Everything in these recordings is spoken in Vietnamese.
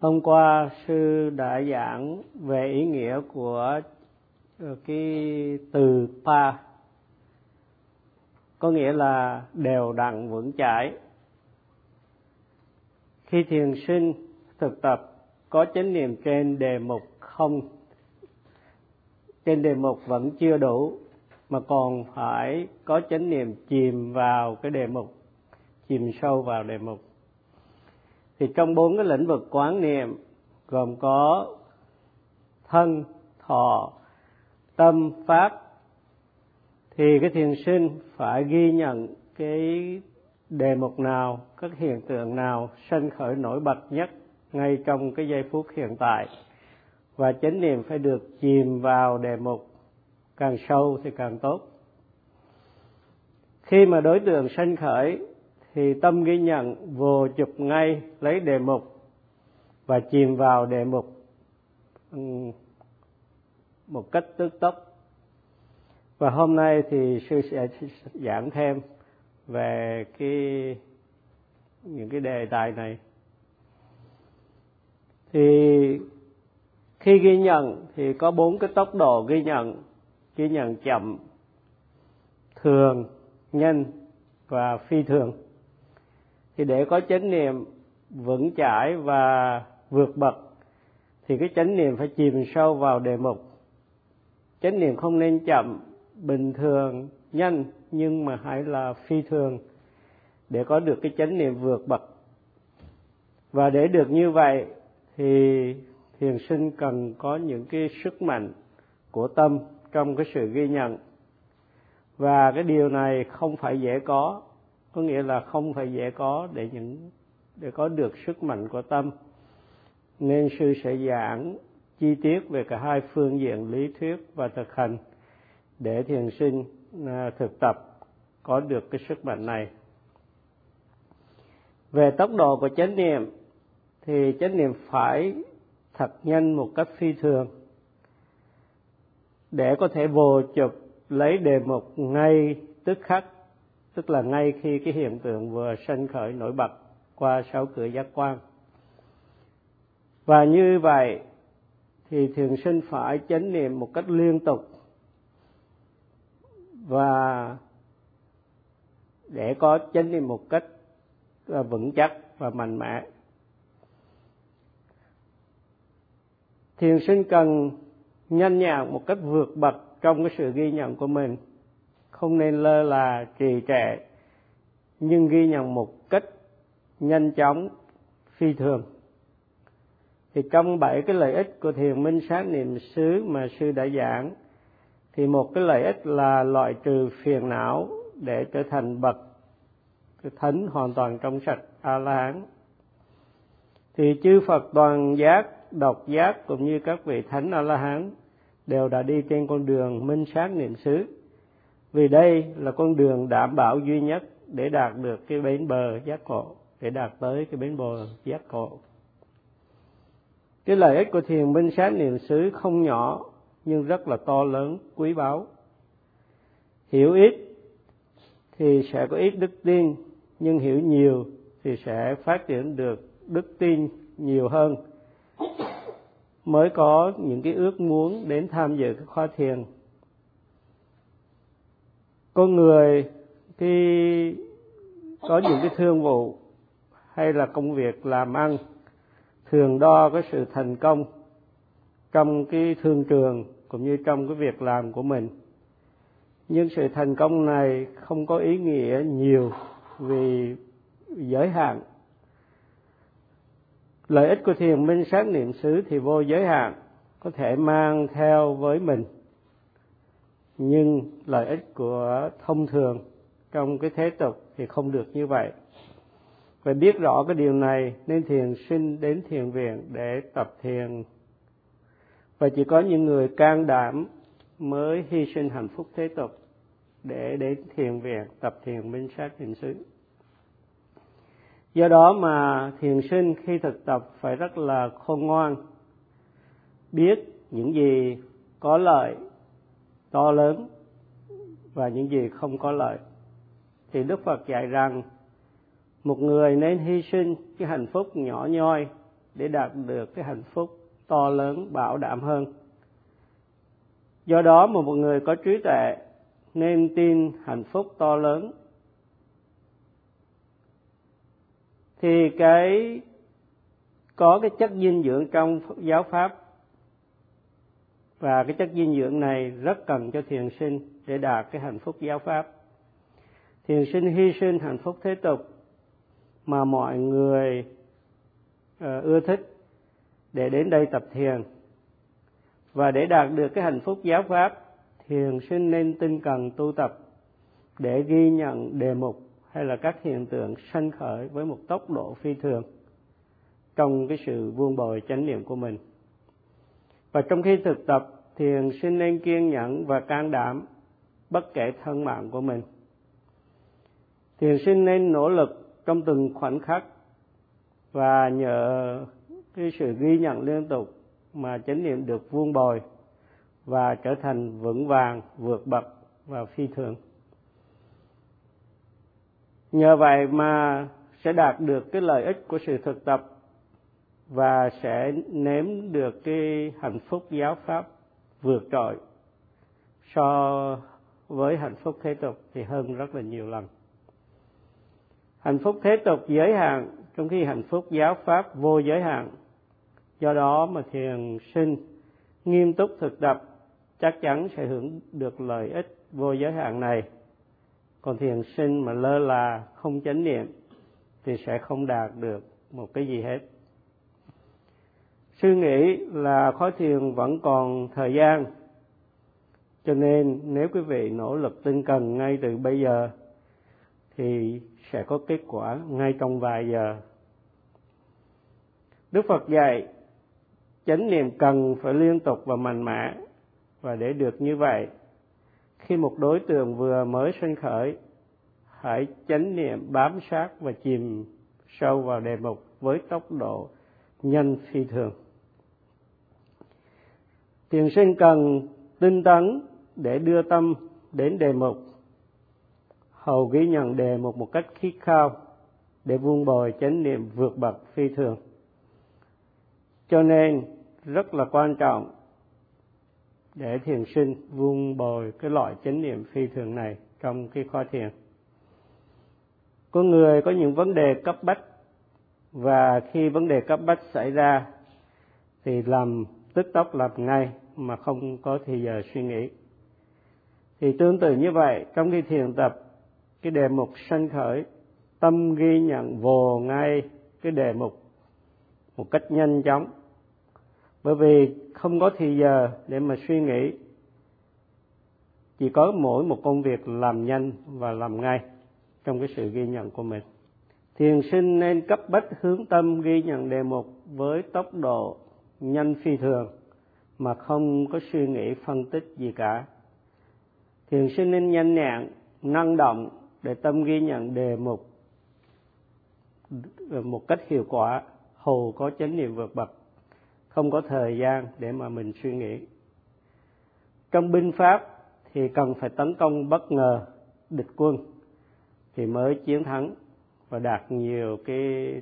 Hôm qua sư đã giảng về ý nghĩa của ờ, cái từ pa. Có nghĩa là đều đặn vững chãi. Khi thiền sinh thực tập, có chánh niệm trên đề mục không. Trên đề mục vẫn chưa đủ, mà còn phải có chánh niệm chìm vào cái đề mục, chìm sâu vào đề mục thì trong bốn cái lĩnh vực quán niệm gồm có thân, thọ, tâm, pháp, thì cái thiền sinh phải ghi nhận cái đề mục nào, các hiện tượng nào sanh khởi nổi bật nhất ngay trong cái giây phút hiện tại. Và chánh niệm phải được chìm vào đề mục càng sâu thì càng tốt. Khi mà đối tượng sanh khởi thì tâm ghi nhận vô chụp ngay, lấy đề mục và chìm vào đề mục ừ, một cách tức tốc. Và hôm nay thì sư sẽ giảng thêm về cái, những cái đề tài này. Thì khi ghi nhận thì có bốn cái tốc độ ghi nhận ghi nhận chậm, thường, nhanh và phi thường thì để có chánh niệm vững chãi và vượt bậc, thì cái chánh niệm phải chìm sâu vào đề mục. Chánh niệm không nên chậm, bình thường, nhanh, nhưng mà hãy là phi thường để có được cái chánh niệm vượt bậc. Và để được như vậy, thì thiền sinh cần có những cái sức mạnh của tâm trong cái sự ghi nhận. Và cái điều này không phải dễ có có nghĩa là không phải dễ có để những, để có được sức mạnh của tâm. Nên sư sẽ giảng chi tiết về cả hai phương diện lý thuyết và thực hành để thiền sinh à, thực tập có được cái sức mạnh này. Về tốc độ của chánh niệm thì chánh niệm phải thật nhanh một cách phi thường để có thể vô chụp lấy đề mục ngay tức khắc tức là ngay khi cái hiện tượng vừa sanh khởi nổi bật qua sáu cửa giác quan. Và như vậy thì thiền sinh phải chánh niệm một cách liên tục. Và để có chánh niệm một cách à, vững chắc và mạnh mẽ. Thiền sinh cần nhanh nhàng một cách vượt bậc trong cái sự ghi nhận của mình không nên lơ là trì trệ, nhưng ghi nhận một cách nhanh chóng, phi thường. Thì trong bảy cái lợi ích của thiền minh sát niệm xứ mà sư đã giảng, thì một cái lợi ích là loại trừ phiền não để trở thành bậc thánh hoàn toàn trong sạch a la hán thì chư phật toàn giác, độc giác cũng như các vị thánh a la hán đều đã đi trên con đường minh sát niệm xứ vì đây là con đường đảm bảo duy nhất để đạt được cái bến bờ giác ngộ, để đạt tới cái bến bờ giác ngộ. Cái lợi ích của thiền minh sát niệm xứ không nhỏ, nhưng rất là to lớn, quý báu. Hiểu ít thì sẽ có ít đức tin, nhưng hiểu nhiều thì sẽ phát triển được đức tin nhiều hơn. Mới có những cái ước muốn đến tham dự cái khóa thiền con người khi có những cái thương vụ hay là công việc làm ăn, thường đo cái sự thành công trong cái thương trường cũng như trong cái việc làm của mình. Nhưng sự thành công này không có ý nghĩa nhiều vì giới hạn. Lợi ích của thiền minh sát niệm xứ thì vô giới hạn, có thể mang theo với mình nhưng lợi ích của thông thường trong cái thế tục thì không được như vậy. Phải biết rõ cái điều này nên thiền sinh đến thiền viện để tập thiền. Và chỉ có những người can đảm mới hy sinh hạnh phúc thế tục để đến thiền viện tập thiền minh sát thiền xứ. Do đó mà thiền sinh khi thực tập phải rất là khôn ngoan, biết những gì có lợi to lớn và những gì không có lợi. Thì đức phật dạy rằng, một người nên hy sinh cái hạnh phúc nhỏ nhoi để đạt được cái hạnh phúc to lớn, bảo đảm hơn. Do đó mà một người có trí tuệ nên tin hạnh phúc to lớn. Thì cái có cái chất dinh dưỡng trong giáo pháp và cái chất dinh dưỡng này rất cần cho thiền sinh để đạt cái hạnh phúc giáo pháp. Thiền sinh hy sinh hạnh phúc thế tục mà mọi người uh, ưa thích để đến đây tập thiền. Và để đạt được cái hạnh phúc giáo pháp thiền sinh nên tinh cần tu tập để ghi nhận đề mục hay là các hiện tượng sanh khởi với một tốc độ phi thường trong cái sự vuông bồi chánh niệm của mình và trong khi thực tập thiền sinh nên kiên nhẫn và can đảm bất kể thân mạng của mình. Thiền sinh nên nỗ lực trong từng khoảnh khắc và nhờ cái sự ghi nhận liên tục mà chánh niệm được vuông bồi và trở thành vững vàng, vượt bậc và phi thường. Nhờ vậy mà sẽ đạt được cái lợi ích của sự thực tập và sẽ nếm được cái hạnh phúc giáo pháp vượt trội. So với hạnh phúc thế tục thì hơn rất là nhiều lần. Hạnh phúc thế tục giới hạn trong khi hạnh phúc giáo pháp vô giới hạn. Do đó mà thiền sinh nghiêm túc thực tập chắc chắn sẽ hưởng được lợi ích vô giới hạn này. Còn thiền sinh mà lơ là, không chánh niệm thì sẽ không đạt được một cái gì hết suy nghĩ là khói thiền vẫn còn thời gian. Cho nên nếu quý vị nỗ lực tinh cần ngay từ bây giờ, thì sẽ có kết quả ngay trong vài giờ. Đức phật dạy, chánh niệm cần phải liên tục và mạnh mẽ. Và để được như vậy, khi một đối tượng vừa mới sinh khởi, hãy chánh niệm bám sát và chìm sâu vào đề mục với tốc độ nhanh phi thường thiền sinh cần, tinh tấn để đưa tâm đến đề mục. Hầu ghi nhận đề mục một cách khít khao để vuông bồi chánh niệm vượt bậc phi thường. Cho nên, rất là quan trọng để thiền sinh vuông bồi cái loại chánh niệm phi thường này trong cái kho thiền. Có người có những vấn đề cấp bách và khi vấn đề cấp bách xảy ra thì làm tức tốc làm ngay mà không có thì giờ suy nghĩ. Thì tương tự như vậy, trong khi thiền tập, cái đề mục sanh khởi, tâm ghi nhận vồ ngay cái đề mục một cách nhanh chóng. Bởi vì không có thì giờ để mà suy nghĩ, chỉ có mỗi một công việc làm nhanh và làm ngay trong cái sự ghi nhận của mình. Thiền sinh nên cấp bách hướng tâm ghi nhận đề mục với tốc độ nhanh phi thường mà không có suy nghĩ phân tích gì cả. Thiền sinh nên nhanh nhẹn, năng động để tâm ghi nhận đề mục một cách hiệu quả. Hầu có chánh niệm vượt bậc, không có thời gian để mà mình suy nghĩ. Trong binh pháp thì cần phải tấn công bất ngờ địch quân thì mới chiến thắng và đạt nhiều cái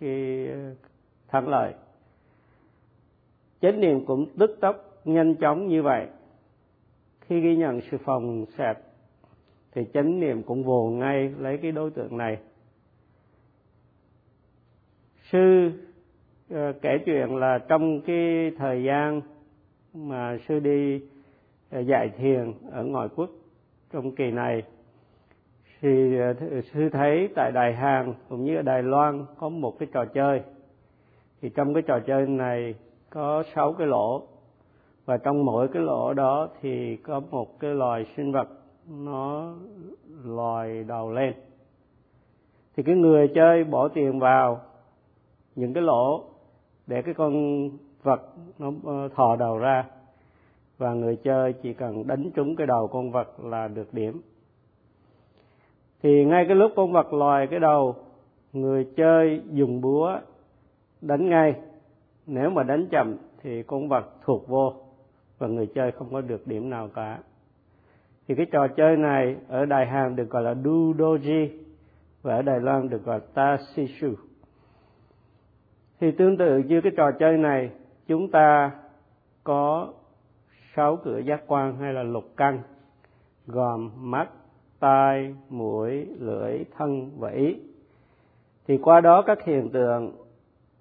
cái thắng lợi chánh niệm cũng tức tốc, nhanh chóng như vậy. Khi ghi nhận sự phòng xẹp, thì chánh niệm cũng vồ ngay lấy cái đối tượng này. Sư ờ, kể chuyện là trong cái thời gian mà sư đi ờ, dạy thiền ở ngoại quốc trong kỳ này, thì ờ, sư thấy tại Đài Hàn cũng như ở Đài Loan có một cái trò chơi. Thì trong cái trò chơi này có sáu cái lỗ. Và trong mỗi cái lỗ đó thì có một cái loài sinh vật nó lòi đầu lên. Thì cái người chơi bỏ tiền vào những cái lỗ để cái con vật nó ờ, thò đầu ra. Và người chơi chỉ cần đánh trúng cái đầu con vật là được điểm. Thì ngay cái lúc con vật lòi cái đầu, người chơi dùng búa đánh ngay nếu mà đánh chậm thì con vật thuộc vô và người chơi không có được điểm nào cả. Thì cái trò chơi này ở Đài Hàn được gọi là Dudoji và ở Đài Loan được gọi là Tashishu thì tương tự như cái trò chơi này chúng ta có sáu cửa giác quan hay là lục căn gồm mắt tai mũi lưỡi thân và ý. Thì qua đó các hiện tượng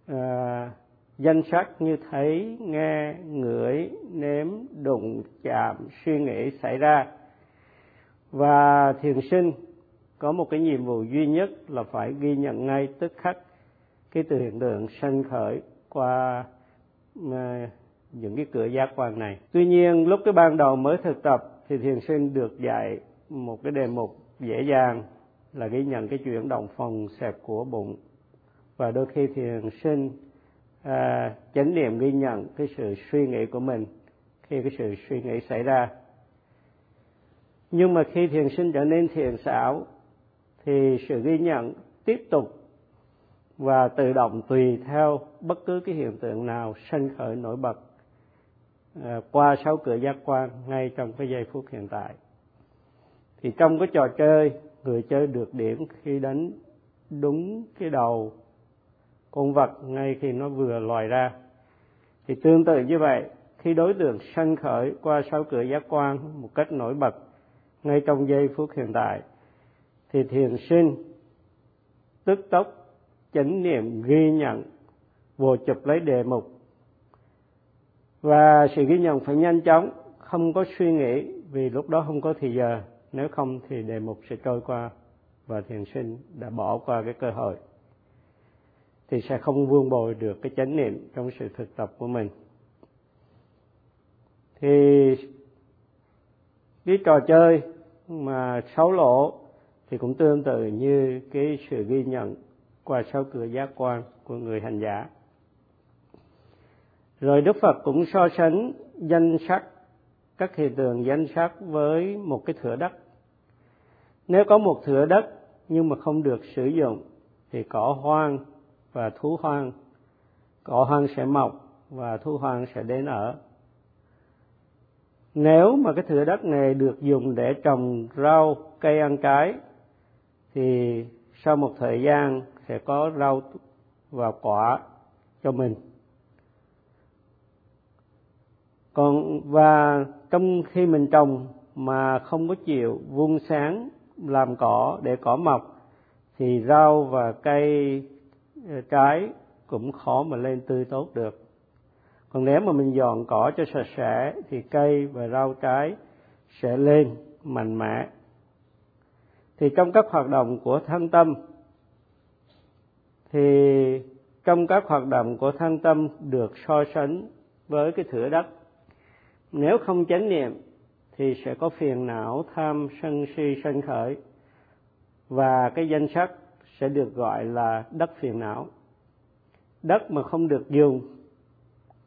à, danh sắc như thấy, nghe, ngửi, nếm, đụng, chạm, suy nghĩ xảy ra. Và thiền sinh có một cái nhiệm vụ duy nhất là phải ghi nhận ngay tức khắc cái từ hiện tượng sanh khởi qua ờ, những cái cửa giác quan này. Tuy nhiên, lúc cái ban đầu mới thực tập thì thiền sinh được dạy một cái đề mục dễ dàng là ghi nhận cái chuyển động phòng xẹp của bụng. Và đôi khi thiền sinh à, chánh niệm ghi nhận cái sự suy nghĩ của mình khi cái sự suy nghĩ xảy ra. Nhưng mà khi thiền sinh trở nên thiền xảo thì sự ghi nhận tiếp tục và tự động tùy theo bất cứ cái hiện tượng nào sanh khởi nổi bật à, qua sáu cửa giác quan ngay trong cái giây phút hiện tại. Thì trong cái trò chơi người chơi được điểm khi đánh đúng cái đầu con vật ngay khi nó vừa loài ra. Thì tương tự như vậy, khi đối tượng sanh khởi qua sáu cửa giác quan một cách nổi bật ngay trong giây phút hiện tại, thì thiền sinh tức tốc chánh niệm ghi nhận vô chụp lấy đề mục. Và sự ghi nhận phải nhanh chóng, không có suy nghĩ vì lúc đó không có thì giờ, nếu không thì đề mục sẽ trôi qua và thiền sinh đã bỏ qua cái cơ hội thì sẽ không vương bồi được cái chánh niệm trong sự thực tập của mình. Thì cái trò chơi mà sáu lỗ thì cũng tương tự như cái sự ghi nhận qua sáu cửa giác quan của người hành giả. Rồi đức phật cũng so sánh danh sắc, các hiện tượng danh sắc với một cái thửa đất. Nếu có một thửa đất nhưng mà không được sử dụng thì cỏ hoang và thú hoang. Cỏ hoang sẽ mọc và thú hoang sẽ đến ở. Nếu mà cái thửa đất này được dùng để trồng rau, cây ăn trái thì sau một thời gian sẽ có rau và quả cho mình. Còn, và trong khi mình trồng mà không có chịu vun sáng làm cỏ để cỏ mọc, thì rau và cây trái cũng khó mà lên tươi tốt được. Còn nếu mà mình dọn cỏ cho sạch sẽ thì cây và rau trái sẽ lên mạnh mẽ. Thì trong các hoạt động của thân tâm, thì trong các hoạt động của thân tâm được so sánh với cái thửa đất. Nếu không chánh niệm thì sẽ có phiền não, tham sân si, sân khởi và cái danh sắc sẽ được gọi là đất phiền não. Đất mà không được dùng,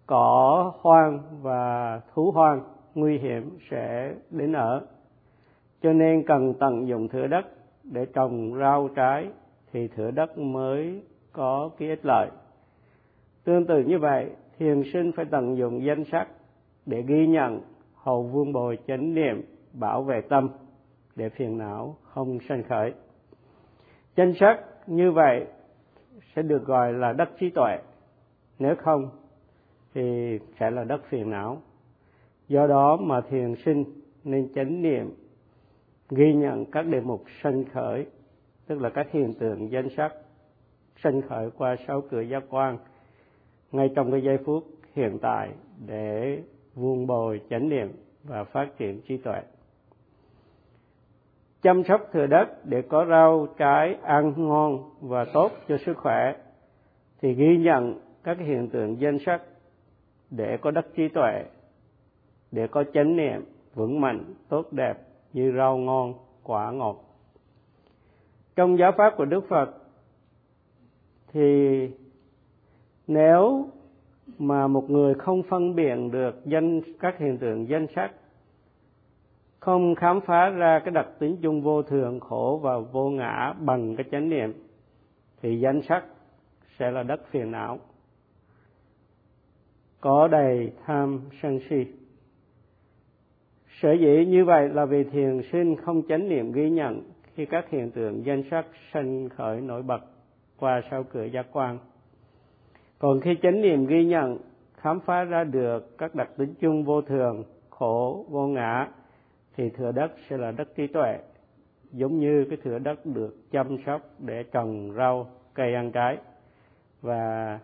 cỏ hoang và thú hoang nguy hiểm sẽ đến ở. Cho nên cần tận dụng thửa đất để trồng rau trái thì thửa đất mới có cái ích lợi. Tương tự như vậy, thiền sinh phải tận dụng danh sắc để ghi nhận hầu vương bồi chánh niệm bảo vệ tâm để phiền não không sanh khởi chân sắc như vậy sẽ được gọi là đất trí tuệ. Nếu không, thì sẽ là đất phiền não. Do đó mà thiền sinh nên chánh niệm, ghi nhận các đề mục sanh khởi, tức là các hiện tượng danh sắc sanh khởi qua sáu cửa giác quan, ngay trong cái giây phút hiện tại để vuông bồi chánh niệm và phát triển trí tuệ chăm sóc thừa đất để có rau, trái, ăn ngon và tốt cho sức khỏe, thì ghi nhận các hiện tượng danh sắc để có đất trí tuệ, để có chánh niệm vững mạnh, tốt đẹp như rau ngon, quả ngọt. Trong giáo pháp của đức phật, thì nếu mà một người không phân biệt được danh, các hiện tượng danh sắc không khám phá ra cái đặc tính chung vô thường, khổ và vô ngã bằng cái chánh niệm, thì danh sắc sẽ là đất phiền não. Có đầy tham sân si. Sở dĩ như vậy là vì thiền sinh không chánh niệm ghi nhận khi các hiện tượng danh sắc sanh khởi nổi bật qua sau cửa giác quan. Còn khi chánh niệm ghi nhận, khám phá ra được các đặc tính chung vô thường, khổ, vô ngã thì thừa đất sẽ là đất trí tuệ giống như cái thửa đất được chăm sóc để trồng rau cây ăn trái. Và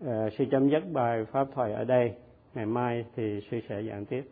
ờ, uh, sư chấm dứt bài pháp thoại ở đây ngày mai thì sư sẽ giảng tiếp.